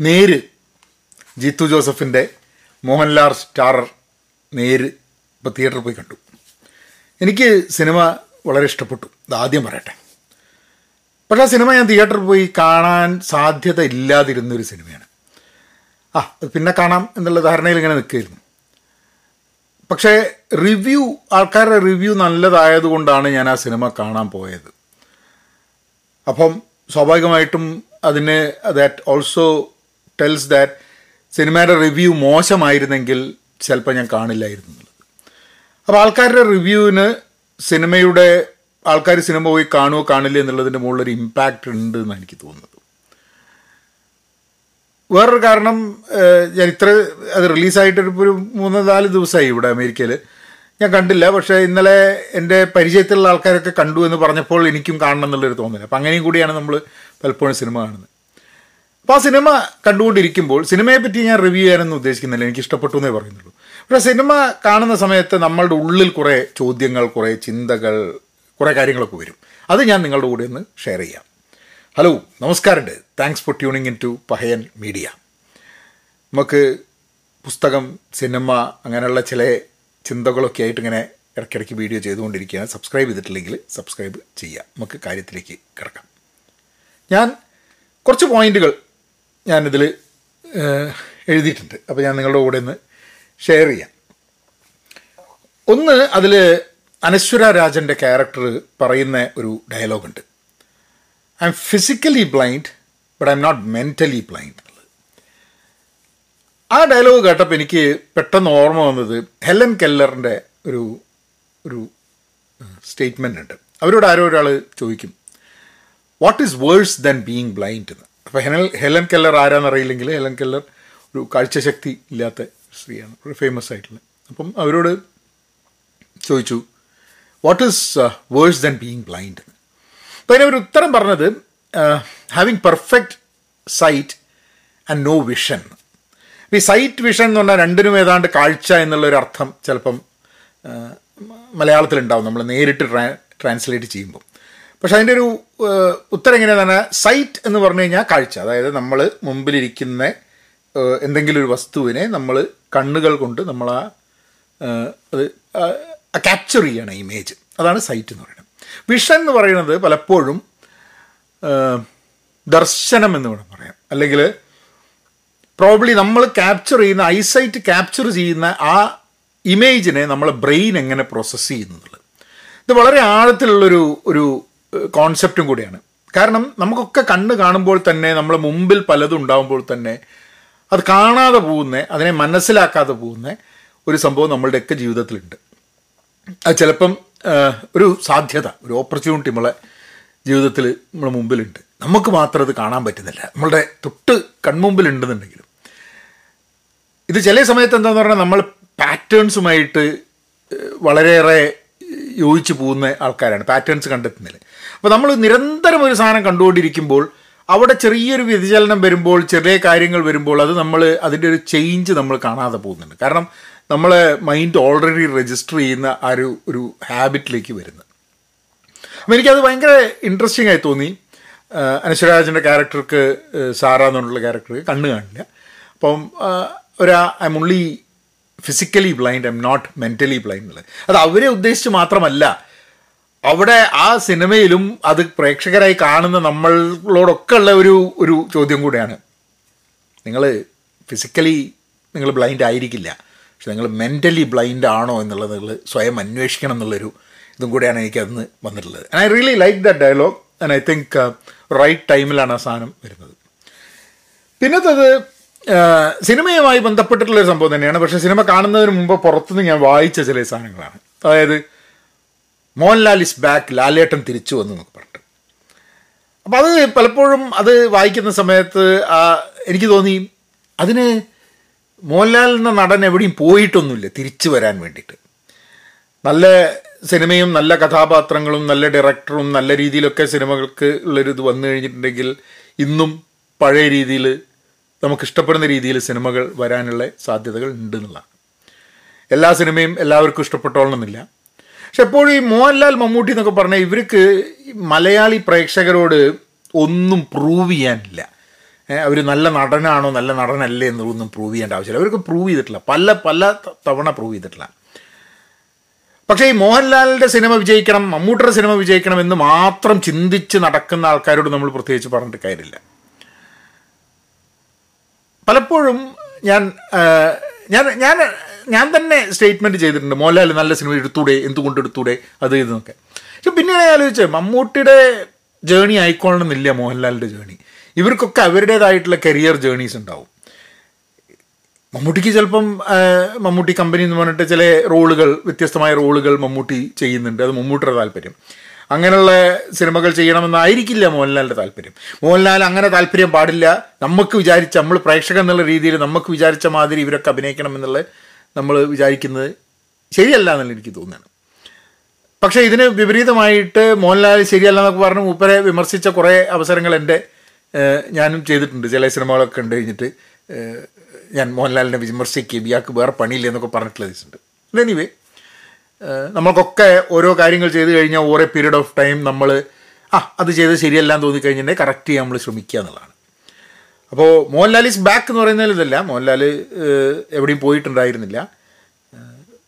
നേര്. ജീത്തു ജോസഫിന്റെ മോഹൻലാൽ സ്റ്റാർ നേര് ഇപ്പോൾ തിയേറ്ററിൽ പോയി കണ്ടു. എനിക്ക് സിനിമ വളരെ ഇഷ്ടപ്പെട്ടു. ആദ്യം പറയട്ടെ. പക്ഷേ ആ സിനിമ ഞാൻ തിയേറ്ററിൽ പോയി കാണാൻ സാധ്യത ഇല്ലാതിരുന്നൊരു സിനിമയാണ്. ആ അത് പിന്നെ കാണാം എന്നുള്ള ധാരണയിൽ ഇങ്ങനെ നിൽക്കുകയായിരുന്നു. പക്ഷേ റിവ്യൂ ആൾക്കാരുടെ റിവ്യൂ നല്ലതായതുകൊണ്ടാണ് ഞാൻ ആ സിനിമ കാണാൻ പോയത്. അപ്പം സ്വാഭാവികമായിട്ടും അതിന് ദാറ്റ് ഓൾസോ ടെൽസ് ദാറ്റ് സിനിമയുടെ റിവ്യൂ മോശമായിരുന്നെങ്കിൽ ചിലപ്പോൾ ഞാൻ കാണില്ലായിരുന്നു. അപ്പോൾ ആൾക്കാരുടെ റിവ്യൂവിന് സിനിമയുടെ ആൾക്കാർ സിനിമ പോയി കാണുമോ കാണില്ല എന്നുള്ളതിന്റെ മുകളിലൊരു ഇമ്പാക്റ്റ് ഉണ്ട് എന്നാണ് എനിക്ക് തോന്നുന്നത്. വേറൊരു കാരണം ഞാൻ ഇത്ര അത് റിലീസായിട്ടൊരു ഒരു മൂന്ന് നാല് ദിവസമായി ഇവിടെ അമേരിക്കയിൽ ഞാൻ കണ്ടില്ല പക്ഷേ ഇന്നലെ എന്റെ പരിചയത്തിലുള്ള ആൾക്കാരൊക്കെ കണ്ടു എന്ന് പറഞ്ഞപ്പോൾ എനിക്കും കാണണം എന്നുള്ളൊരു തോന്നൽ അപ്പം അങ്ങനെയും കൂടിയാണ് നമ്മൾ പലപ്പോഴും സിനിമ കാണുന്നത്. അപ്പോൾ ആ സിനിമ കണ്ടുകൊണ്ടിരിക്കുമ്പോൾ സിനിമയെ പറ്റി ഞാൻ റിവ്യൂ ചെയ്യാനൊന്നും ഉദ്ദേശിക്കുന്നില്ല. എനിക്ക് ഇഷ്ടപ്പെട്ടു എന്നേ പറയുന്നുള്ളൂ. പക്ഷേ സിനിമ കാണുന്ന സമയത്ത് നമ്മളുടെ ഉള്ളിൽ കുറേ ചോദ്യങ്ങൾ കുറേ ചിന്തകൾ കുറേ കാര്യങ്ങളൊക്കെ വരും. അത് ഞാൻ നിങ്ങളുടെ കൂടെ ഒന്ന് ഷെയർ ചെയ്യാം. ഹലോ നമസ്കാരമുണ്ട് thanks for tuning in to Pahayan Media നമുക്ക് പുസ്തകം സിനിമ അങ്ങനെയുള്ള ചില ചിന്തകളൊക്കെ ആയിട്ട് ഇങ്ങനെ ഇടയ്ക്കിടയ്ക്ക് വീഡിയോ ചെയ്തുകൊണ്ടിരിക്കുകയാണ്. സബ്സ്ക്രൈബ് ചെയ്തിട്ടില്ലെങ്കിൽ സബ്സ്ക്രൈബ് ചെയ്യുക നമുക്ക് കാര്യത്തിലേക്ക് കിടക്കാം. ഞാൻ കുറച്ച് പോയിന്റുകൾ ഞാനിതിൽ എഴുതിയിട്ടുണ്ട്. അപ്പോൾ ഞാൻ നിങ്ങളുടെ കൂടെ ഒന്ന് ഷെയർ ചെയ്യാം. ഒന്ന് അതിൽ അനശ്വര രാജന്റെ ക്യാരക്ടർ പറയുന്ന ഒരു ഡയലോഗുണ്ട്. I am physically blind but I am not mentally blind ആ ഡയലോഗ് കേട്ടപ്പോൾ എനിക്ക് പെട്ടെന്ന് ഓർമ്മ വന്നത് ഹെലൻ കെല്ലറിന്റെ ഒരു ഒരു സ്റ്റേറ്റ്മെന്റ് ഉണ്ട്. അവരോട് ആരോ ഒരാൾ ചോദിക്കും what is worse than being blind എന്ന്. അപ്പോൾ ഹെലൻ ഹെലൻ കെല്ലർ ആരാന്നറിയില്ലെങ്കിൽ ഹെലൻ കെല്ലർ ഒരു കാഴ്ചശക്തി ഇല്ലാത്ത സ്ത്രീയാണ് ഒരു ഫേമസ് ആയിട്ടുള്ള. അപ്പം അവരോട് ചോദിച്ചു what is worse than being blind അപ്പോൾ അതിന് ഒരു ഉത്തരം പറഞ്ഞത് having perfect sight and no vision ഈ സൈറ്റ് വിഷൻ എന്ന് പറഞ്ഞാൽ രണ്ടിനും ഏതാണ്ട് കാഴ്ച എന്നുള്ളൊരു അർത്ഥം ചിലപ്പം ആ, മലയാളത്തിലുണ്ടാവും. നമ്മൾ നേരിട്ട് ട്രാൻസ്ലേറ്റ് ചെയ്യുമ്പോൾ പക്ഷെ അതിന്റെ ഒരു ഉത്തരം എങ്ങനെയാണ് സൈറ്റ് എന്ന് പറഞ്ഞു കഴിഞ്ഞാൽ കാഴ്ച. അതായത് നമ്മൾ മുമ്പിലിരിക്കുന്ന എന്തെങ്കിലും ഒരു വസ്തുവിനെ നമ്മൾ കണ്ണുകൾ കൊണ്ട് നമ്മൾ ആ, അത് ക്യാപ്ചർ ചെയ്യണം ഇമേജ് അതാണ് സൈറ്റ് എന്ന് പറയുന്നത്. വിഷൻ എന്ന് പറയുന്നത് പലപ്പോഴും ദർശനം എന്ന് വേണം പറയാം. അല്ലെങ്കിൽ പ്രോബ്ലി നമ്മൾ ക്യാപ്ചർ ചെയ്യുന്ന ഐസൈറ്റ് ക്യാപ്ചർ ചെയ്യുന്ന ആ ഇമേജിനെ നമ്മളെ ബ്രെയിൻ എങ്ങനെ പ്രോസസ്സ് ചെയ്യുന്നുള്ളത് ഇത് വളരെ ആഴത്തിലുള്ളൊരു ഒരു കോൺസെപ്റ്റും കൂടിയാണ്. കാരണം നമുക്കൊക്കെ കണ്ണ് കാണുമ്പോൾ തന്നെ നമ്മളെ മുമ്പിൽ പലതും ഉണ്ടാകുമ്പോൾ തന്നെ അത് കാണാതെ പോകുന്ന അതിനെ മനസ്സിലാക്കാതെ പോകുന്ന ഒരു സംഭവം നമ്മളുടെയൊക്കെ ജീവിതത്തിലുണ്ട്. അത് ചിലപ്പം ഒരു സാധ്യത ഒരു ഓപ്പർച്യൂണിറ്റി നമ്മളെ ജീവിതത്തിൽ നമ്മളെ മുമ്പിലുണ്ട്. നമുക്ക് മാത്രം അത് കാണാൻ പറ്റുന്നില്ല. നമ്മളുടെ തൊട്ട് കൺമുമ്പിലുണ്ടെന്നുണ്ടെങ്കിലും. ഇത് ചില സമയത്ത് എന്താണെന്ന് പറഞ്ഞാൽ നമ്മൾ പാറ്റേൺസുമായിട്ട് വളരെയേറെ യോജിച്ച് പോകുന്ന ആൾക്കാരാണ് പാറ്റേൺസ് കണ്ടെത്തുന്നതിൽ. അപ്പോൾ നമ്മൾ നിരന്തരം ഒരു സാധനം കണ്ടുകൊണ്ടിരിക്കുമ്പോൾ അവിടെ ചെറിയൊരു വ്യതിചലനം വരുമ്പോൾ ചെറിയ കാര്യങ്ങൾ വരുമ്പോൾ അത് നമ്മൾ അതിന്റെ ഒരു ചേഞ്ച് നമ്മൾ കാണാതെ പോകുന്നുണ്ട്. കാരണം നമ്മളെ മൈൻഡ് ഓൾറെഡി രജിസ്റ്റർ ചെയ്യുന്ന ആ ഒരു ഒരു ഹാബിറ്റിലേക്ക് വരുന്നത്. അപ്പം എനിക്കത് ഭയങ്കര ഇൻട്രസ്റ്റിംഗ് ആയി തോന്നി. അനശ്വരാജന്റെ ക്യാരക്ടർക്ക് സാറ എന്നുള്ള ക്യാരക്ടർക്ക് കണ്ണ് കാണില്ല. അപ്പം ഒരു I am only physically blind I'm not mentally blind എന്നുള്ളത് അത് അവരെ ഉദ്ദേശിച്ച് മാത്രമല്ല അവിടെ ആ സിനിമയിലും അത് പ്രേക്ഷകരായി കാണുന്ന നമ്മളോടൊക്കെ ഉള്ള ഒരു ഒരു ചോദ്യം കൂടെയാണ്. നിങ്ങൾ ഫിസിക്കലി നിങ്ങൾ ബ്ലൈൻഡ് ആയിരിക്കില്ല പക്ഷെ നിങ്ങൾ മെന്റലി ബ്ലൈൻഡ് ആണോ എന്നുള്ളത് നിങ്ങൾ സ്വയം അന്വേഷിക്കണം എന്നുള്ളൊരു ഇതും കൂടെയാണ് എനിക്ക് അന്ന് വന്നിട്ടുള്ളത്. I really like the dialogue and I think right ടൈമിലാണ് ആ സാധനം വരുന്നത്. പിന്നത്തത് സിനിമയുമായി ബന്ധപ്പെട്ടിട്ടുള്ള ഒരു സംഭവം തന്നെയാണ്. പക്ഷേ സിനിമ കാണുന്നതിന് മുമ്പ് പുറത്തുനിന്ന് ഞാൻ വായിച്ച ചില സാധനങ്ങളാണ്. അതായത് മോഹൻലാൽ ഇസ് ബാക്ക് ലാലേട്ടൻ തിരിച്ചു വന്നു എന്നൊക്കെ പറഞ്ഞിട്ട്. അപ്പം അത് പലപ്പോഴും അത് വായിക്കുന്ന സമയത്ത് എനിക്ക് തോന്നി അതിന് മോഹൻലാൽ എന്ന നടൻ എവിടെയും പോയിട്ടൊന്നുമില്ല തിരിച്ചു വരാൻ വേണ്ടിയിട്ട്. നല്ല സിനിമയും നല്ല കഥാപാത്രങ്ങളും നല്ല ഡയറക്ടറും നല്ല രീതിയിലൊക്കെ സിനിമകൾക്ക് ഉള്ളൊരിത് വന്നു കഴിഞ്ഞിട്ടുണ്ടെങ്കിൽ ഇന്നും പഴയ രീതിയിൽ നമുക്ക് ഇഷ്ടപ്പെടുന്ന രീതിയിൽ സിനിമകൾ വരാനുള്ള സാധ്യതകൾ ഉണ്ട് എന്നുള്ളതാണ്. എല്ലാ സിനിമയും എല്ലാവർക്കും ഇഷ്ടപ്പെട്ടോളണമെന്നില്ല. പക്ഷെ എപ്പോഴും ഈ മോഹൻലാൽ മമ്മൂട്ടി എന്നൊക്കെ പറഞ്ഞാൽ ഇവർക്ക് മലയാളി പ്രേക്ഷകരോട് ഒന്നും പ്രൂവ് ചെയ്യാനില്ല. അവർ നല്ല നടനാണോ നല്ല നടനല്ലേ എന്നൊന്നും പ്രൂവ് ചെയ്യേണ്ട ആവശ്യമില്ല. അവർക്ക് പ്രൂവ് ചെയ്തിട്ടില്ല. പല പല തവണ പ്രൂവ് ചെയ്തിട്ടില്ല. പക്ഷേ ഈ മോഹൻലാലിന്റെ സിനിമ വിജയിക്കണം മമ്മൂട്ടിയുടെ സിനിമ വിജയിക്കണം എന്ന് മാത്രം ചിന്തിച്ച് നടക്കുന്ന ആൾക്കാരോട് നമ്മൾ പ്രത്യേകിച്ച് പറഞ്ഞിട്ട് കാര്യമില്ല. പലപ്പോഴും ഞാൻ ഞാൻ ഞാൻ ഞാൻ തന്നെ സ്റ്റേറ്റ്മെന്റ് ചെയ്തിട്ടുണ്ട്. മോഹൻലാൽ നല്ല സിനിമ എടുത്തൂടെ? എന്തുകൊണ്ട് എടുത്തൂടെ? അത് ഇതെന്നൊക്കെ പക്ഷെ പിന്നെ ഞാൻ ആലോചിച്ചത് മമ്മൂട്ടിയുടെ ജേണി ആയിക്കോളണമെന്നില്ല മോഹൻലാലിന്റെ ജേണി ഇവർക്കൊക്കെ അവരുടേതായിട്ടുള്ള കരിയർ ജേണീസ് ഉണ്ടാവും. മമ്മൂട്ടിക്ക് ചിലപ്പം മമ്മൂട്ടി കമ്പനി എന്ന് പറഞ്ഞിട്ട് ചില റോളുകൾ വ്യത്യസ്തമായ റോളുകൾ മമ്മൂട്ടി ചെയ്യുന്നുണ്ട്. അത് മമ്മൂട്ടിയുടെ താല്പര്യം. അങ്ങനെയുള്ള സിനിമകൾ ചെയ്യണമെന്നായിരിക്കില്ല മോഹൻലാലിന്റെ താല്പര്യം. മോഹൻലാൽ അങ്ങനെ താല്പര്യം പാടില്ല. നമുക്ക് വിചാരിച്ച നമ്മൾ പ്രേക്ഷകൻ എന്നുള്ള രീതിയിൽ നമുക്ക് വിചാരിച്ച മാതിരി ഇവരൊക്കെ അഭിനയിക്കണം എന്നുള്ള നമ്മൾ വിചാരിക്കുന്നത് ശരിയല്ല എന്നുള്ള എനിക്ക് തോന്നുകയാണ് പക്ഷേ ഇതിന് വിപരീതമായിട്ട് മോഹൻലാൽ ശരിയല്ല എന്നൊക്കെ പറഞ്ഞ് മൂപ്പരെ വിമർശിച്ച കുറേ അവസരങ്ങൾ എന്റെ ഞാനും ചെയ്തിട്ടുണ്ട്. ചില സിനിമകളൊക്കെ ഉണ്ട് കഴിഞ്ഞിട്ട് ഞാൻ മോഹൻലാലിനെ വിമർശിക്കുകയും ഇയാൾക്ക് വേറെ പണിയില്ല എന്നൊക്കെ പറഞ്ഞിട്ടുള്ള ദിവസമുണ്ട് എനിവേ നമ്മൾക്കൊക്കെ ഓരോ കാര്യങ്ങൾ ചെയ്ത് കഴിഞ്ഞാൽ ഓരോ പീരീഡ് ഓഫ് ടൈം നമ്മൾ ആ അത് ചെയ്ത് ശരിയല്ല എന്ന് തോന്നിക്കഴിഞ്ഞിട്ടുണ്ടെങ്കിൽ കറക്റ്റ് ചെയ്യാൻ നമ്മൾ ശ്രമിക്കുക എന്നുള്ളതാണ്. അപ്പോൾ മോഹൻലാൽ ഇസ് ബാക്ക് എന്ന് പറയുന്നതിൽ ഇതല്ല. മോഹൻലാൽ എവിടെയും പോയിട്ടുണ്ടായിരുന്നില്ല.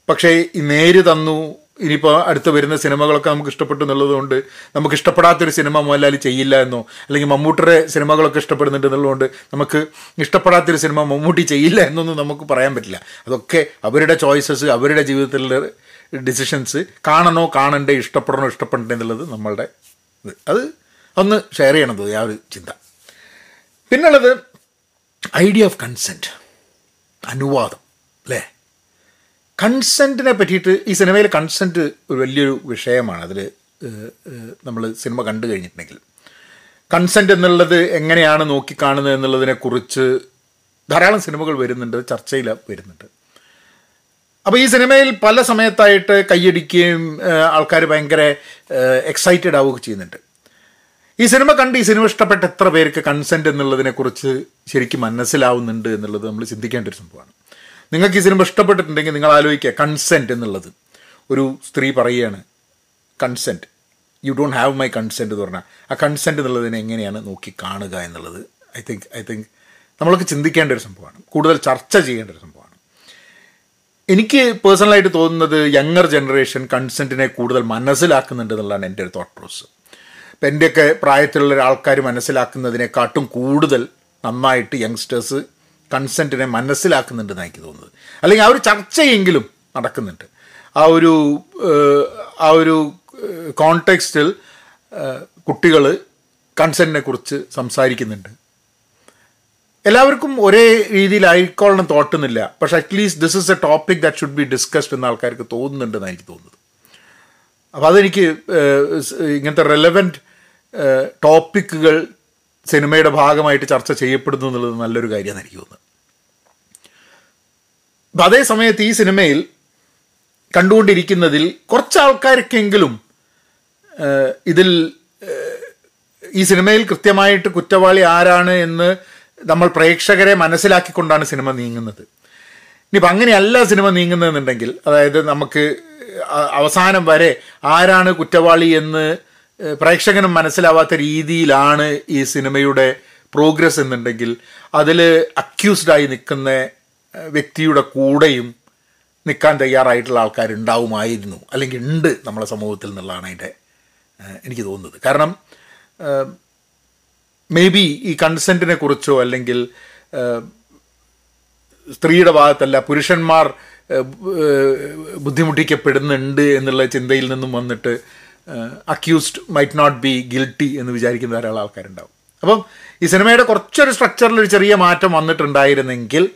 പക്ഷേ ഈ നേര് തന്നു. ഇനിയിപ്പോൾ അടുത്ത് വരുന്ന സിനിമകളൊക്കെ നമുക്ക് ഇഷ്ടപ്പെട്ടു എന്നുള്ളതുകൊണ്ട് നമുക്ക് ഇഷ്ടപ്പെടാത്തൊരു സിനിമ മോഹൻലാൽ ചെയ്യില്ല എന്നോ അല്ലെങ്കിൽ മമ്മൂട്ടിയുടെ സിനിമകളൊക്കെ ഇഷ്ടപ്പെടുന്നുണ്ട് എന്നുള്ളതുകൊണ്ട് നമുക്ക് ഇഷ്ടപ്പെടാത്തൊരു സിനിമ മമ്മൂട്ടി ചെയ്യില്ല എന്നൊന്നും നമുക്ക് പറയാൻ പറ്റില്ല. അതൊക്കെ അവരുടെ ചോയ്സസ് അവരുടെ ജീവിതത്തിലുള്ള ഡിസിഷൻസ് കാണണോ കാണണ്ടേ ഇഷ്ടപ്പെടണോ ഇഷ്ടപ്പെടണ്ടേ എന്നുള്ളത് നമ്മളുടെ ഇത്. അത് ഒന്ന് ഷെയർ ചെയ്യണം തോന്നി ആ ഒരു ചിന്ത. പിന്നുള്ളത് ഐഡിയ ഓഫ് കൺസെന്റ് അനുവാദം അല്ലേ? കൺസെന്റിനെ പറ്റിയിട്ട് ഈ സിനിമയിൽ കൺസെന്റ് ഒരു വലിയൊരു വിഷയമാണ്. അതിൽ നമ്മൾ സിനിമ കണ്ടു കഴിഞ്ഞിട്ടുണ്ടെങ്കിൽ. കൺസെന്റ് എന്നുള്ളത് എങ്ങനെയാണ് നോക്കിക്കാണുന്നത് എന്നുള്ളതിനെക്കുറിച്ച് ധാരാളം സിനിമകൾ വരുന്നുണ്ട് ചർച്ചയിൽ വരുന്നുണ്ട്. അപ്പോൾ ഈ സിനിമയിൽ പല സമയത്തായിട്ട് കൈയടിക്കുകയും ആൾക്കാർ ഭയങ്കര എക്സൈറ്റഡ് ആവുകയൊക്കെ ചെയ്യുന്നുണ്ട്. ഈ സിനിമ കണ്ട് ഈ സിനിമ ഇഷ്ടപ്പെട്ട എത്ര പേർക്ക് കൺസെന്റ് എന്നുള്ളതിനെക്കുറിച്ച് ശരിക്കും മനസ്സിലാവുന്നുണ്ട് എന്നുള്ളത് നമ്മൾ ചിന്തിക്കേണ്ട ഒരു സംഭവമാണ്. നിങ്ങൾക്ക് ഈ സിനിമ ഇഷ്ടപ്പെട്ടിട്ടുണ്ടെങ്കിൽ നിങ്ങൾ ആലോചിക്കുക കൺസെന്റ് എന്നുള്ളത്. ഒരു സ്ത്രീ പറയുകയാണ് consent you don't have my consent എന്ന് പറഞ്ഞാൽ ആ കൺസെന്റ് എന്നുള്ളതിനെ എങ്ങനെയാണ് നോക്കി കാണുക എന്നുള്ളത്. ഐ തിങ്ക് ഐ തിങ്ക് നമ്മൾക്ക് ചിന്തിക്കേണ്ട ഒരു സംഭവമാണ്. കൂടുതൽ ചർച്ച ചെയ്യേണ്ട ഒരു സംഭവമാണ്. എനിക്ക് പേഴ്സണലായിട്ട് തോന്നുന്നത് യങ്ങർ ജനറേഷൻ കൺസെന്റിനെ കൂടുതൽ മനസ്സിലാക്കുന്നുണ്ട് എന്നുള്ളതാണ് എന്റെ ഒരു തോട്ട് പ്രോസസ് ഇപ്പം എന്റെയൊക്കെ പ്രായത്തിലുള്ള ഒരാൾക്കാർ മനസ്സിലാക്കുന്നതിനെക്കാട്ടും കൂടുതൽ നന്നായിട്ട് യങ്സ്റ്റേഴ്സ് കൺസെന്റിനെ മനസ്സിലാക്കുന്നുണ്ടെന്ന് എനിക്ക് തോന്നുന്നത്. അല്ലെങ്കിൽ ആ ഒരു ചർച്ചയെങ്കിലും നടക്കുന്നുണ്ട്. ആ ഒരു ആ ഒരു കോണ്ടെക്സ്റ്റിൽ കുട്ടികൾ കൺസെന്റിനെ കുറിച്ച് സംസാരിക്കുന്നുണ്ട്. എല്ലാവർക്കും ഒരേ രീതിയിലായിക്കോളണം തോട്ടുന്നില്ല. പക്ഷെ at least this is a topic that should be discussed എന്ന് ആൾക്കാർക്ക് തോന്നുന്നുണ്ടെന്ന് എനിക്ക് തോന്നുന്നത്. അപ്പോൾ അതെനിക്ക് ഇങ്ങനത്തെ റെലവന്റ് ടോപ്പിക്കുകൾ സിനിമയുടെ ഭാഗമായിട്ട് ചർച്ച ചെയ്യപ്പെടുന്നു എന്നുള്ളത് നല്ലൊരു കാര്യമാണ് എനിക്ക് തോന്നുന്നത് അപ്പം അതേ സമയത്ത് ഈ സിനിമയിൽ കണ്ടുകൊണ്ടിരിക്കുന്നതിൽ കുറച്ച് ആൾക്കാർക്കെങ്കിലും ഇതിൽ ഈ സിനിമയിൽ കൃത്യമായിട്ട് കുറ്റവാളി ആരാണ് എന്ന് നമ്മൾ പ്രേക്ഷകരെ മനസ്സിലാക്കിക്കൊണ്ടാണ് സിനിമ നീങ്ങുന്നത്. ഇനിയിപ്പോൾ അങ്ങനെയല്ല സിനിമ നീങ്ങുന്നതെന്നുണ്ടെങ്കിൽ അതായത് നമുക്ക് അവസാനം വരെ ആരാണ് കുറ്റവാളി എന്ന് പ്രേക്ഷകനും മനസ്സിലാവാത്ത രീതിയിലാണ് ഈ സിനിമയുടെ പ്രോഗ്രസ് എന്നുണ്ടെങ്കിൽ അതിൽ അക്യൂസ്ഡായി നിൽക്കുന്ന വ്യക്തിയുടെ കൂടെയും നിൽക്കാൻ തയ്യാറായിട്ടുള്ള ആൾക്കാരുണ്ടാവുമായിരുന്നു. അല്ലെങ്കിൽ ഉണ്ട് നമ്മളെ സമൂഹത്തിൽ എന്നുള്ളതാണ് അതിന്റെ എനിക്ക് തോന്നുന്നത്. കാരണം മേ ബി ഈ കൺസെന്റിനെ കുറിച്ചോ അല്ലെങ്കിൽ സ്ത്രീയുടെ ഭാഗത്തല്ല പുരുഷന്മാർ ബുദ്ധിമുട്ടിക്കപ്പെടുന്നുണ്ട് എന്നുള്ള ചിന്തയിൽ നിന്നും വന്നിട്ട് accused might not be guilty എന്ന് വിചാരിക്കുന്ന ധാരാളം ആൾക്കാരുണ്ടാവും. അപ്പം ഈ സിനിമയുടെ കുറച്ചൊരു സ്ട്രക്ചറിൽ ഒരു ചെറിയ മാറ്റം വന്നിട്ടുണ്ടായിരുന്നെങ്കിൽ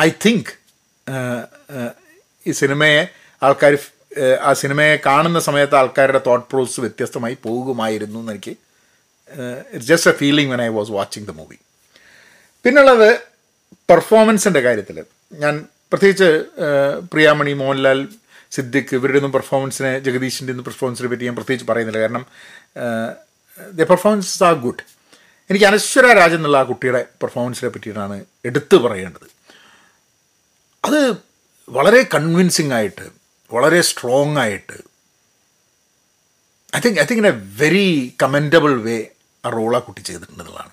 ഐ തിങ്ക് ഈ സിനിമയെ ആൾക്കാർ ആ സിനിമയെ കാണുന്ന സമയത്ത് ആൾക്കാരുടെ തോട്ട് പ്രോസസ് വ്യത്യസ്തമായി പോകുമായിരുന്നു എന്ന് എനിക്ക് it's just a feeling when I was watching the movie പിന്നുള്ളത് പെർഫോമൻസിന്റെ കാര്യത്തിൽ ഞാൻ പ്രത്യേകിച്ച് ഏഹ്, പ്രിയാമണി മോഹൻലാൽ സിദ്ദിഖ് ഇവരുടെ ഒന്നും പെർഫോമൻസിനെ ജഗദീഷിന്റെ ഒന്നും പെർഫോമൻസിനെ പറ്റി ഞാൻ പ്രത്യേകിച്ച് പറയുന്നില്ല. കാരണം ദ പെർഫോമൻസസ് ആർ ഗുഡ് എനിക്ക് അനശ്വര രാജൻ എന്നുള്ള ആ കുട്ടിയുടെ പെർഫോമൻസിനെ പറ്റിയിട്ടാണ് എടുത്തു പറയേണ്ടത്. അത് വളരെ കൺവിൻസിങ് ആയിട്ട് വളരെ സ്ട്രോങ് ആയിട്ട് I think I think in a very commendable way ആ റോൾ ആ കുട്ടി ചെയ്തിട്ടുണ്ടെന്നുള്ളതാണ്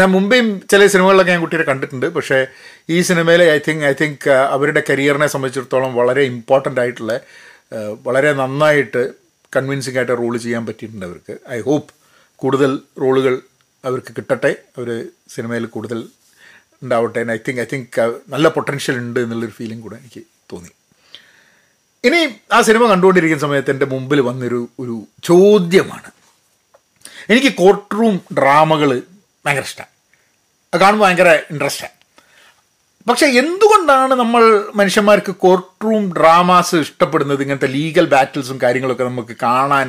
ഞാൻ മുമ്പേയും ചില സിനിമകളിലൊക്കെ ഞാൻ കുട്ടിയെ കണ്ടിട്ടുണ്ട്. പക്ഷേ ഈ സിനിമയിൽ ഐ തിങ്ക് ഐ തിങ്ക് അവരുടെ കരിയറിനെ സംബന്ധിച്ചിടത്തോളം വളരെ ഇമ്പോർട്ടന്റ് ആയിട്ടുള്ള വളരെ നന്നായിട്ട് കൺവിൻസിംഗ് ആയിട്ട് റോൾ ചെയ്യാൻ പറ്റിയിട്ടുണ്ട് അവർക്ക്. ഐ ഹോപ്പ് കൂടുതൽ റോളുകൾ അവർക്ക് കിട്ടട്ടെ. അവർ സിനിമയിൽ കൂടുതൽ ഉണ്ടാവട്ടെ. ഐ തിങ്ക് ഐ തിങ്ക് നല്ല പൊട്ടൻഷ്യൽ ഉണ്ട് എന്നുള്ളൊരു ഫീലിംഗ് കൂടെ എനിക്ക് തോന്നി. ഇനി ആ സിനിമ കണ്ടുകൊണ്ടിരിക്കുന്ന സമയത്ത് എന്റെ മുമ്പിൽ വന്നൊരു ഒരു ചോദ്യമാണ്. എനിക്ക് കോർട്ട് റൂം ഡ്രാമകൾ ഭയങ്കര ഇഷ്ടമാണ് അത് കാണുമ്പോൾ ഭയങ്കര ഇൻട്രസ്റ്റാണ് പക്ഷേ എന്തുകൊണ്ടാണ് നമ്മൾ മനുഷ്യന്മാർക്ക് കോർട്ട് റൂം ഡ്രാമാസ് ഇഷ്ടപ്പെടുന്നത്? ഇങ്ങനത്തെ ലീഗൽ ബാറ്റിൽസും കാര്യങ്ങളൊക്കെ നമുക്ക് കാണാൻ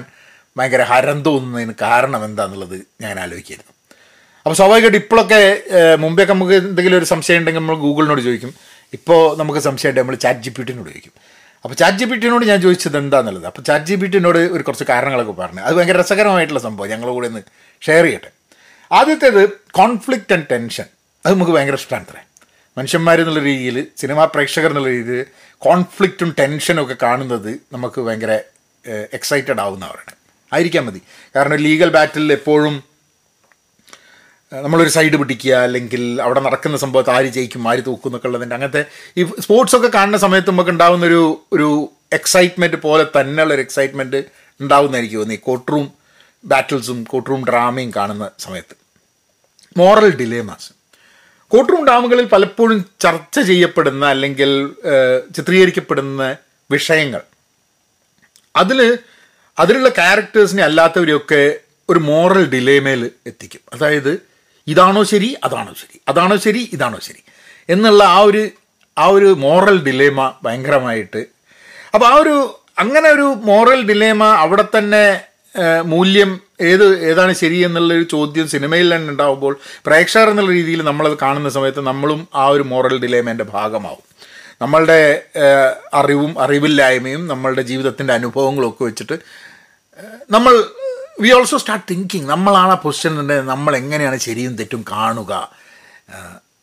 ഭയങ്കര ഹരം തോന്നുന്നതിന് കാരണം എന്താണെന്നുള്ളത് ഞാൻ ആലോചിക്കായിരുന്നു അപ്പോൾ സ്വാഭാവികമായിട്ട് ഇപ്പോഴൊക്കെ ഏഹ്, നമുക്ക് എന്തെങ്കിലും ഒരു സംശയം ഉണ്ടെങ്കിൽ നമ്മൾ ഗൂഗിളിനോട് ചോദിക്കും. ഇപ്പോൾ നമുക്ക് സംശയമുണ്ട് നമ്മൾ ചാറ്റ് ജി പി ടിനോട് ചോദിക്കും. അപ്പോൾ ചാറ്റ് ജി പി ടിനോട് ഞാൻ ചോദിച്ചത് എന്താണെന്നുള്ളത് അപ്പോൾ ചാറ്റ് ജി പി ടിനോട് ഒരു കുറച്ച് കാരണങ്ങളൊക്കെ പറഞ്ഞു. അത് ഭയങ്കര രസകരമായിട്ടുള്ള സംഭവം. ഞങ്ങളുടെ കൂടെ ഒന്ന് ഷെയർ ചെയ്യട്ടെ. ആദ്യത്തേത് കോൺഫ്ലിക്റ്റ് ആൻഡ് ടെൻഷൻ അത് നമുക്ക് ഭയങ്കര ഇഷ്ടമാണ് അത്രേ. മനുഷ്യന്മാർ എന്നുള്ള രീതിയിൽ സിനിമാ പ്രേക്ഷകർ എന്നുള്ള രീതിയിൽ കോൺഫ്ലിക്റ്റും ടെൻഷനും ഒക്കെ കാണുന്നത് നമുക്ക് ഭയങ്കര എക്സൈറ്റഡ് ആവുന്നവരാണ്. ആയിരിക്കാൻ മതി. കാരണം ലീഗൽ ബാറ്റിൽ എപ്പോഴും നമ്മളൊരു സൈഡ് പിടിക്കുക അല്ലെങ്കിൽ അവിടെ നടക്കുന്ന സംഭവത്ത് ആര് ജയിക്കും ആര് തൂക്കും എന്നൊക്കെ ഉള്ളതിന്റെ അങ്ങനത്തെ ഈ സ്പോർട്സ് ഒക്കെ കാണുന്ന സമയത്ത് നമുക്ക് ഉണ്ടാകുന്ന ഒരു ഒരു എക്സൈറ്റ്മെന്റ് പോലെ തന്നെയുള്ള ഒരു എക്സൈറ്റ്മെന്റ് ഉണ്ടാവുന്ന എനിക്ക് തോന്നി കോട്ട് റൂം ബാറ്റിൽസും കോട്ട് റൂം ഡ്രാമയും കാണുന്ന സമയത്ത്. മോറൽ ഡിലേമാസ് കോട്ട് റൂം ഡ്രാമകളിൽ പലപ്പോഴും ചർച്ച ചെയ്യപ്പെടുന്ന അല്ലെങ്കിൽ ചിത്രീകരിക്കപ്പെടുന്ന വിഷയങ്ങൾ. അതിൽ അതിലുള്ള ക്യാരക്ടേഴ്സിനെ അല്ലാത്തവരെയൊക്കെ ഒരു മോറൽ ഡിലേമേൽ എത്തിക്കും. അതായത് ഇതാണോ ശരി അതാണോ ശരി. അതാണോ ശരി ഇതാണോ ശരി. എന്നുള്ള ആ ഒരു ആ ഒരു മോറൽ ഡിലേമ ഭയങ്കരമായിട്ട്. അപ്പോൾ ആ ഒരു അങ്ങനെ ഒരു മോറൽ ഡിലേമ അവിടെ തന്നെ മൂല്യം ഏത് ഏതാണ് ശരി എന്നുള്ളൊരു ചോദ്യം സിനിമയിൽ തന്നെ ഉണ്ടാകുമ്പോൾ പ്രേക്ഷകർ എന്നുള്ള രീതിയിൽ നമ്മളത് കാണുന്ന സമയത്ത് നമ്മളും ആ ഒരു മോറൽ ഡിലേമേന്റെ ഭാഗമാവും. നമ്മളുടെ അറിവും അറിവില്ലായ്മയും നമ്മളുടെ ജീവിതത്തിന്റെ അനുഭവങ്ങളൊക്കെ വെച്ചിട്ട് നമ്മൾ വി ഓൾസോ സ്റ്റാർട്ട് തിങ്കിങ് നമ്മളാണ് ആ പൊസിഷൻ നമ്മൾ എങ്ങനെയാണ് ശരിയും തെറ്റും കാണുക?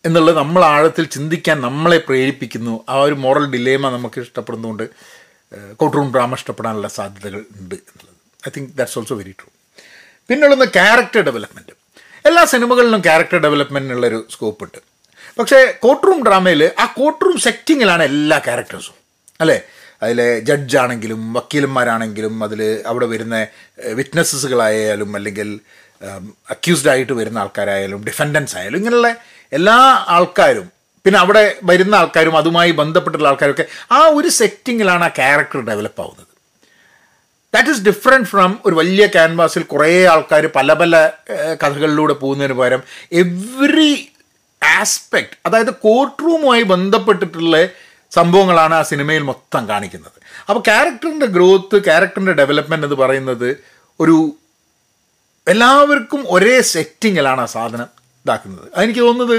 എന്നുള്ളത് നമ്മൾ ആഴത്തിൽ ചിന്തിക്കാൻ നമ്മളെ പ്രേരിപ്പിക്കുന്നു. ആ ഒരു മോറൽ ഡിലേമ നമുക്ക് ഇഷ്ടപ്പെടുന്നതുകൊണ്ട് കോട്ടറൂം ഡ്രാമ ഇഷ്ടപ്പെടാനുള്ള സാധ്യതകൾ ഉണ്ട് എന്നുള്ളത്. I think that's also very true പിന്നുള്ളത് ക്യാരക്ടർ ഡെവലപ്മെന്റ് എല്ലാ സിനിമകളിലും ക്യാരക്ടർ ഡെവലപ്മെന്റിനുള്ളൊരു സ്കോപ്പ് ഉണ്ട്. പക്ഷേ കോർട്ട് റൂം ഡ്രാമയിൽ ആ കോർട്ട് റൂം സെറ്റിങ്ങിലാണ് എല്ലാ ക്യാരക്ടേഴ്സും അല്ലേ? അതിലെ ജഡ്ജാണെങ്കിലും വക്കീലന്മാരാണെങ്കിലും അതിൽ അവിടെ വരുന്ന വിറ്റ്നസ്സുകളായാലും അല്ലെങ്കിൽ അക്യൂസ്ഡ് ആയിട്ട് വരുന്ന ആൾക്കാരായാലും ഡിഫൻഡൻസ് ആയാലും ഇങ്ങനെയുള്ള എല്ലാ ആൾക്കാരും പിന്നെ അവിടെ വരുന്ന ആൾക്കാരും അതുമായി ബന്ധപ്പെട്ടുള്ള ആൾക്കാരൊക്കെ ആ ഒരു സെറ്റിങ്ങിലാണ് ആ ക്യാരക്ടർ ഡെവലപ്പ് ആവുന്നത്. ദാറ്റ് ഈസ് ഡിഫറെന്റ് ഫ്രം ഒരു വലിയ ക്യാൻവാസിൽ കുറേ ആൾക്കാർ പല പല കഥകളിലൂടെ പോകുന്നതിന് പകരം എവറി ആസ്പെക്ട് അതായത് കോർട്ട് റൂമുമായി ബന്ധപ്പെട്ടിട്ടുള്ള സംഭവങ്ങളാണ് ആ സിനിമയിൽ മൊത്തം കാണിക്കുന്നത്. അപ്പോൾ ക്യാരക്ടറിന്റെ ഗ്രോത്ത് ക്യാരക്ടറിന്റെ ഡെവലപ്മെന്റ് എന്ന് പറയുന്നത് ഒരു എല്ലാവർക്കും ഒരേ സെറ്റിങ്ങിലാണ് ആ സാധനം ഇതാക്കുന്നത്. അതെനിക്ക് തോന്നുന്നത്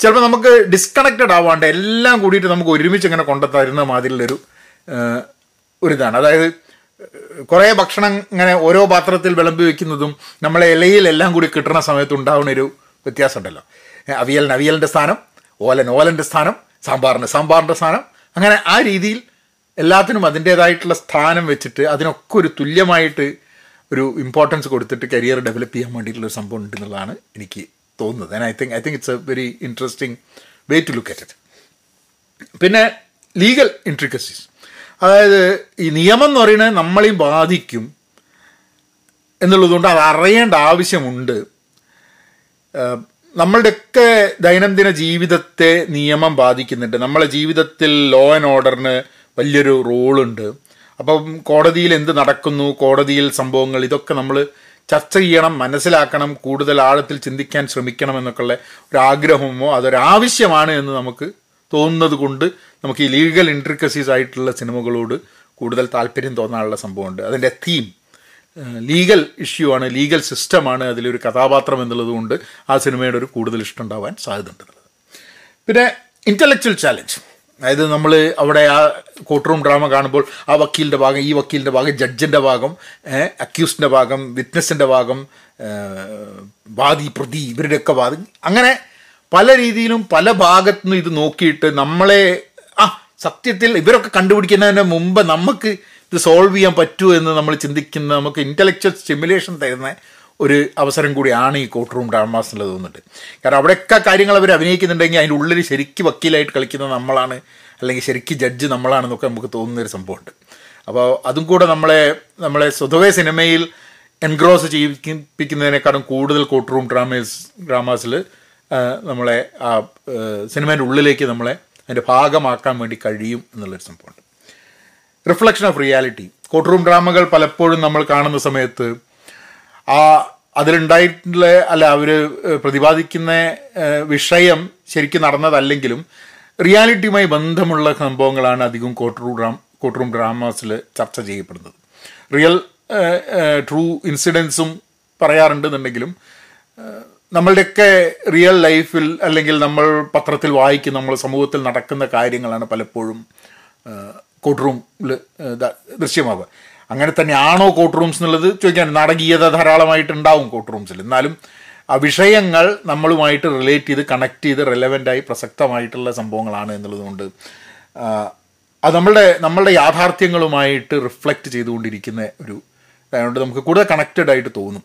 ചിലപ്പോൾ നമുക്ക് ഡിസ്കണക്റ്റഡ് ആവാണ്ട് എല്ലാം കൂടിയിട്ട് നമുക്ക് ഒരുമിച്ച് ഇങ്ങനെ കൊണ്ടുത്തരുന്ന മാതിരിയുള്ളൊരു ഒരിതാണ്. അതായത് കുറേ ഭക്ഷണം ഇങ്ങനെ ഓരോ പാത്രത്തിൽ വിളമ്പി വെക്കുന്നതും നമ്മളെ ഇലയിൽ എല്ലാം കൂടി കിട്ടുന്ന സമയത്ത് ഉണ്ടാവുന്ന ഒരു വ്യത്യാസം ഉണ്ടല്ലോ ഏഹ്, അവിയലിന് അവിയലിന്റെ സ്ഥാനം ഓലൻ ഓലന്റെ സ്ഥാനം സാമ്പാറിന്. സാമ്പാറിന്റെ സ്ഥാനം അങ്ങനെ ആ രീതിയിൽ എല്ലാത്തിനും അതിന്റേതായിട്ടുള്ള സ്ഥാനം വെച്ചിട്ട് അതിനൊക്കെ ഒരു തുല്യമായിട്ട് ഒരു ഇമ്പോർട്ടൻസ് കൊടുത്തിട്ട് കരിയർ ഡെവലപ്പ് ചെയ്യാൻ വേണ്ടിയിട്ടുള്ള സംഭവം ഉണ്ട് എന്നുള്ളതാണ് എനിക്ക് തോന്നുന്നത്. And I think I think it's a very interesting way to look at it പിന്നെ ലീഗൽ ഇൻട്രിക്കസീസ് അതായത് ഈ നിയമം എന്ന് പറയുന്നത് നമ്മളെയും ബാധിക്കും എന്നുള്ളതുകൊണ്ട് അത് അറിയേണ്ട ആവശ്യമുണ്ട്. നമ്മളുടെയൊക്കെ ദൈനംദിന ജീവിതത്തെ നിയമം ബാധിക്കുന്നുണ്ട്. നമ്മളെ ജീവിതത്തിൽ ലോ ആൻഡ് ഓർഡറിന് വലിയൊരു റോളുണ്ട്. അപ്പം കോടതിയിൽ എന്ത് നടക്കുന്നു കോടതിയിൽ സംഭവങ്ങൾ ഇതൊക്കെ നമ്മൾ ചർച്ച ചെയ്യണം മനസ്സിലാക്കണം കൂടുതൽ ആഴത്തിൽ ചിന്തിക്കാൻ ശ്രമിക്കണം എന്നൊക്കെയുള്ള ഒരാഗ്രഹമോ അതൊരാവശ്യമാണ് എന്ന് നമുക്ക് തോന്നുന്നത് കൊണ്ട് നമുക്ക് ഈ ലീഗൽ ഇൻട്രിക്കസീസ് ആയിട്ടുള്ള സിനിമകളോട് കൂടുതൽ താല്പര്യം തോന്നാനുള്ള സംഭവമുണ്ട്. അതിന്റെ തീം ലീഗൽ ഇഷ്യൂ ആണ് ലീഗൽ സിസ്റ്റമാണ് അതിലൊരു കഥാപാത്രം എന്നുള്ളത് കൊണ്ട് ആ സിനിമയുടെ ഒരു കൂടുതൽ ഇഷ്ടം ഉണ്ടാവാൻ സാധ്യതയുണ്ട് പിന്നെ ഇന്റലക്ച്വൽ ചാലഞ്ച് അതായത് നമ്മൾ അവിടെ ആ കോർട്ട് റൂം ഡ്രാമ കാണുമ്പോൾ ആ വക്കീലിന്റെ ഭാഗം ഈ വക്കീലിന്റെ ഭാഗം ജഡ്ജിന്റെ ഭാഗം അക്യൂസ്റ്റിന്റെ ഭാഗം വിറ്റ്നസിന്റെ ഭാഗം വാദി പ്രതി ഇവരുടെയൊക്കെ വാദം. അങ്ങനെ പല രീതിയിലും പല ഭാഗത്തുനിന്നും ഇത് നോക്കിയിട്ട് നമ്മളെ ആ സത്യത്തിൽ ഇവരൊക്കെ കണ്ടുപിടിക്കുന്നതിന് മുമ്പ് നമുക്ക് ഇത് സോൾവ് ചെയ്യാൻ പറ്റുമോ എന്ന് നമ്മൾ ചിന്തിക്കുന്ന നമുക്ക് ഇന്റലക്ച്വൽ സ്റ്റിമുലേഷൻ തരുന്ന ഒരു അവസരം കൂടിയാണ് ഈ കോർട്ട് റൂം ഡ്രാമാസ് എന്നുള്ളത് തോന്നുന്നുണ്ട് കാരണം അവിടെയൊക്കെ കാര്യങ്ങൾ അവർ അഭിനയിക്കുന്നുണ്ടെങ്കിൽ അതിന്റെ ഉള്ളിൽ ശരിക്കും വക്കീലായിട്ട് കളിക്കുന്ന നമ്മളാണ് അല്ലെങ്കിൽ ശരിക്കും ജഡ്ജ് നമ്മളാണെന്നൊക്കെ നമുക്ക് തോന്നുന്നൊരു സംഭവമുണ്ട്. അപ്പോൾ അതും കൂടെ നമ്മളെ നമ്മളെ സ്വതവേ സിനിമയിൽ എൻഗ്രോസ് ചെയ്യിപ്പിക്കുന്നതിനേക്കാളും കൂടുതൽ കോർട്ട് റൂം ഡ്രാമേസ് ഡ്രാമാസിൽ നമ്മളെ ആ സിനിമേന്റെ ഉള്ളിലേക്ക് നമ്മളെ അതിന്റെ ഭാഗമാക്കാൻ വേണ്ടി കഴിയും എന്നുള്ളൊരു സംഭവമുണ്ട്. Reflection of reality court room ഡ്രാമകൾ പലപ്പോഴും നമ്മൾ കാണുന്ന സമയത്ത് ആ അതിലുണ്ടായിട്ടുള്ള അല്ല അവർ പ്രതിപാദിക്കുന്ന വിഷയം ശരിക്കും നടന്നതല്ലെങ്കിലും റിയാലിറ്റിയുമായി ബന്ധമുള്ള സംഭവങ്ങളാണ് അധികം കോർട്ട് റൂം ഡ്രാ കോർട്ട് റൂം ഡ്രാമാസിൽ ചർച്ച ചെയ്യപ്പെടുന്നത്. റിയൽ ട്രൂ ഇൻസിഡൻസും പറയാറുണ്ടെന്നുണ്ടെങ്കിലും നമ്മളുടെയൊക്കെ റിയൽ ലൈഫിൽ അല്ലെങ്കിൽ നമ്മൾ പത്രത്തിൽ വായിക്കും നമ്മൾ സമൂഹത്തിൽ നടക്കുന്ന കാര്യങ്ങളാണ് പലപ്പോഴും കോർട്ട് റൂമിൽ ദൃശ്യമാവുക. അങ്ങനെ തന്നെയാണോ കോർട്ട് റൂംസ് എന്നുള്ളത് ചോദിക്കാൻ നാടകീയത ധാരാളമായിട്ടുണ്ടാവും കോർട്ട് റൂംസിൽ എന്നാലും ആ വിഷയങ്ങൾ നമ്മളുമായിട്ട് റിലേറ്റ് ചെയ്ത് കണക്ട് ചെയ്ത് റെലവന്റായി പ്രസക്തമായിട്ടുള്ള സംഭവങ്ങളാണ് എന്നുള്ളതുകൊണ്ട് അത് നമ്മളുടെ നമ്മളുടെ യാഥാർത്ഥ്യങ്ങളുമായിട്ട് റിഫ്ലക്റ്റ് ചെയ്തുകൊണ്ടിരിക്കുന്ന ഒരു അതുകൊണ്ട് നമുക്ക് കൂടുതൽ കണക്റ്റഡ് ആയിട്ട് തോന്നും.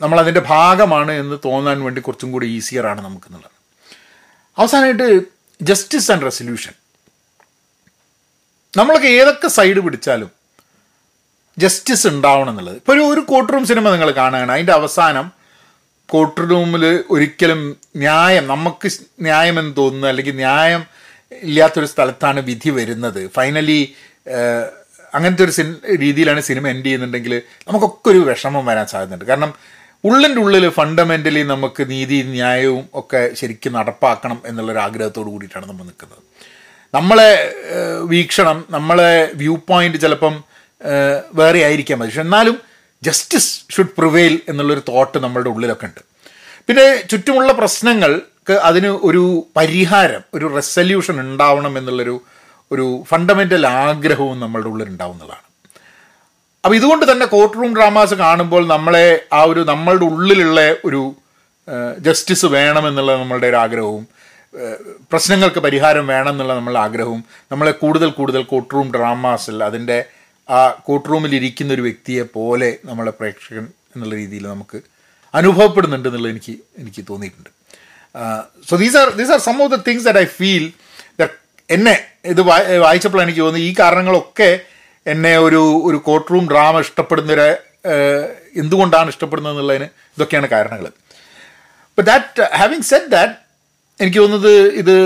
നമ്മളതിന്റെ ഭാഗമാണ് എന്ന് തോന്നാൻ വേണ്ടി കുറച്ചും കൂടി ഈസിയറാണ് നമുക്കെന്നുള്ളത് അവസാനമായിട്ട് ജസ്റ്റിസ് ആൻഡ് റെസൊല്യൂഷൻ നമ്മളൊക്കെ ഏതൊക്കെ സൈഡ് പിടിച്ചാലും ജസ്റ്റിസ് ഉണ്ടാവണം എന്നുള്ളത്. ഇപ്പോൾ ഒരു ഒരു കോർട്ട് റൂം സിനിമ നിങ്ങൾ കാണുകയാണ്. അതിന്റെ അവസാനം കോർട്ട് റൂമിൽ ഒരിക്കലും ന്യായം നമുക്ക് ന്യായമെന്ന് തോന്നുന്നു അല്ലെങ്കിൽ ന്യായം ഇല്ലാത്തൊരു സ്ഥലത്താണ് വിധി വരുന്നത്. ഫൈനലി അങ്ങനത്തെ ഒരു രീതിയിലാണ് സിനിമ എൻഡ് ചെയ്യുന്നുണ്ടെങ്കിൽ നമുക്കൊക്കെ ഒരു വിഷമം വരാൻ സാധ്യതയുണ്ട്. കാരണം ഉള്ളിന്റെ ഉള്ളിൽ ഫണ്ടമെന്റലി നമുക്ക് നീതി ന്യായവും ഒക്കെ ശരിക്കും നടപ്പാക്കണം എന്നുള്ളൊരു ആഗ്രഹത്തോട് കൂടിയിട്ടാണ് നമ്മൾ നിൽക്കുന്നത്. നമ്മളെ വീക്ഷണം നമ്മളെ വ്യൂ പോയിന്റ് ചിലപ്പം വേറെ ആയിരിക്കാം പക്ഷെ എന്നാലും ജസ്റ്റിസ് ഷുഡ് പ്രിവെയിൽ എന്നുള്ളൊരു തോട്ട് നമ്മളുടെ ഉള്ളിലൊക്കെ ഉണ്ട്. പിന്നെ ചുറ്റുമുള്ള പ്രശ്നങ്ങൾക്ക് അതിന് ഒരു പരിഹാരം ഒരു റെസല്യൂഷൻ ഉണ്ടാവണം എന്നുള്ളൊരു ഒരു ഫണ്ടമെന്റൽ ആഗ്രഹവും നമ്മളുടെ ഉള്ളിൽ ഉണ്ടാവുന്നതാണ്. അപ്പോൾ ഇതുകൊണ്ട് തന്നെ കോർട്ട് റൂം ഡ്രാമാസ് കാണുമ്പോൾ നമ്മളെ ആ ഒരു നമ്മളുടെ ഉള്ളിലുള്ള ഒരു ജസ്റ്റിസ് വേണമെന്നുള്ള നമ്മളുടെ ഒരു ആഗ്രഹവും പ്രശ്നങ്ങൾക്ക് പരിഹാരം വേണം എന്നുള്ള നമ്മളുടെ ആഗ്രഹവും നമ്മളെ കൂടുതൽ കൂടുതൽ കോട്ട് റൂം ഡ്രാമാസിൽ അതിന്റെ ആ കോട്ട് റൂമിൽ ഇരിക്കുന്ന ഒരു വ്യക്തിയെ പോലെ നമ്മളെ പ്രേക്ഷകൻ എന്നുള്ള രീതിയിൽ നമുക്ക് അനുഭവപ്പെടുന്നുണ്ട് എന്നുള്ളത് എനിക്ക് എനിക്ക് തോന്നിയിട്ടുണ്ട്. So these are these are some of the things that I feel എന്നെ ഇത് വായി- വായിച്ചപ്പോഴാണ് എനിക്ക് തോന്നുന്നത് ഈ കാരണങ്ങളൊക്കെ എന്നെ ഒരു ഒരു കോട്ട് റൂം ഡ്രാമ ഇഷ്ടപ്പെടുന്നൊരു എന്തുകൊണ്ടാണ് ഇഷ്ടപ്പെടുന്നത് എന്നുള്ളതിന് ഇതൊക്കെയാണ് കാരണങ്ങൾ. But that having set that എനിക്ക് തോന്നുന്നത് ഇത്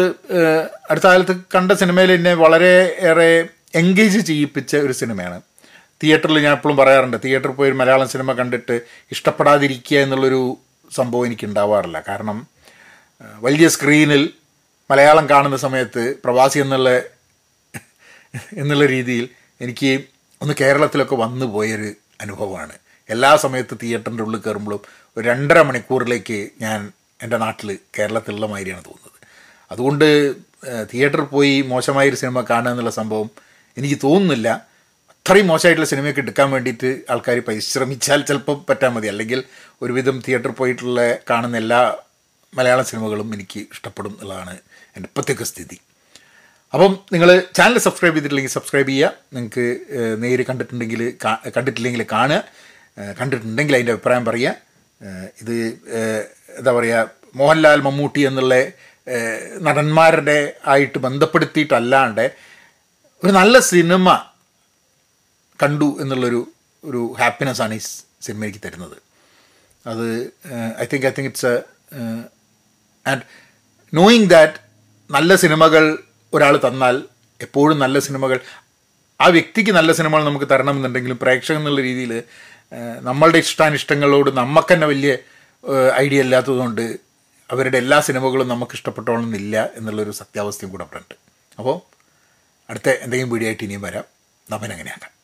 അടുത്ത കാലത്ത് കണ്ട സിനിമയിൽ എന്നെ വളരെ ഏറെ എൻഗേജ് ചെയ്യിപ്പിച്ച ഒരു സിനിമയാണ്. തിയേറ്ററിൽ ഞാൻ എപ്പോഴും പറയാറുണ്ട് തിയേറ്ററിൽ പോയി ഒരു മലയാളം സിനിമ കണ്ടിട്ട് ഇഷ്ടപ്പെടാതിരിക്കുക എന്നുള്ളൊരു സംഭവം എനിക്ക് ഉണ്ടാവാറില്ല. കാരണം വലിയ സ്ക്രീനിൽ മലയാളം കാണുന്ന സമയത്ത് പ്രവാസി എന്നുള്ള എന്നുള്ള രീതിയിൽ എനിക്ക് ഒന്ന് കേരളത്തിലൊക്കെ വന്നു പോയൊരു അനുഭവമാണ്. എല്ലാ സമയത്ത് തിയേറ്ററിന്റെ ഉള്ളിൽ കയറുമ്പോഴും ഒരു രണ്ടര മണിക്കൂറിലേക്ക് ഞാൻ എന്റെ നാട്ടിൽ കേരളത്തിലുള്ള മാതിരിയാണ് തോന്നുന്നത്. അതുകൊണ്ട് തിയേറ്ററിൽ പോയി മോശമായൊരു സിനിമ കാണുക എന്നുള്ള സംഭവം എനിക്ക് തോന്നുന്നില്ല. അത്രയും മോശമായിട്ടുള്ള സിനിമയൊക്കെ എടുക്കാൻ വേണ്ടിയിട്ട് ആൾക്കാർ പരിശ്രമിച്ചാൽ ചിലപ്പോൾ പറ്റാൻ മതി. അല്ലെങ്കിൽ ഒരുവിധം തിയേറ്ററിൽ പോയിട്ടുള്ള കാണുന്ന എല്ലാ മലയാള സിനിമകളും എനിക്ക് ഇഷ്ടപ്പെടും എന്നുള്ളതാണ് എന്റെ ഇപ്പോഴത്തേക്ക് സ്ഥിതി. അപ്പം നിങ്ങൾ ചാനൽ സബ്സ്ക്രൈബ് ചെയ്തിട്ടില്ലെങ്കിൽ സബ്സ്ക്രൈബ് ചെയ്യുക. നിങ്ങൾക്ക് നേര് കണ്ടിട്ടുണ്ടെങ്കിൽ കണ്ടിട്ടില്ലെങ്കിൽ കാണുക. കണ്ടിട്ടുണ്ടെങ്കിൽ അതിന്റെ അഭിപ്രായം പറയുക. ഇത് എന്താ പറയുക മോഹൻലാൽ മമ്മൂട്ടി എന്നുള്ള നടന്മാരുടെ ആയിട്ട് ബന്ധപ്പെടുത്തിയിട്ടല്ലാണ്ട് ഒരു നല്ല സിനിമ കണ്ടു എന്നുള്ളൊരു ഒരു ഹാപ്പിനെസ് ആണ് ഈ സിനിമ എനിക്ക് തരുന്നത്. അത് I think I think it's and knowing that നല്ല സിനിമകൾ ഒരാൾ തന്നാൽ എപ്പോഴും നല്ല സിനിമകൾ ആ വ്യക്തിക്ക് നല്ല സിനിമകൾ നമുക്ക് തരണമെന്നുണ്ടെങ്കിലും പ്രേക്ഷകൻ എന്നുള്ള രീതിയിൽ നമ്മളുടെ ഇഷ്ടാനിഷ്ടങ്ങളോട് നമുക്ക് തന്നെ വലിയ ഐഡിയ ഇല്ലാത്തതുകൊണ്ട് അവരുടെ എല്ലാ സിനിമകളും നമുക്ക് ഇഷ്ടപ്പെട്ടോളന്നില്ല എന്നുള്ളൊരു സത്യാവസ്ഥയും കൂടെ അവിടെ ഉണ്ട് അപ്പോൾ അടുത്ത എന്തെങ്കിലും വീഡിയോ ആയിട്ട് ഇനിയും വരാം. നമ്മനെങ്ങനെയാക്കാം.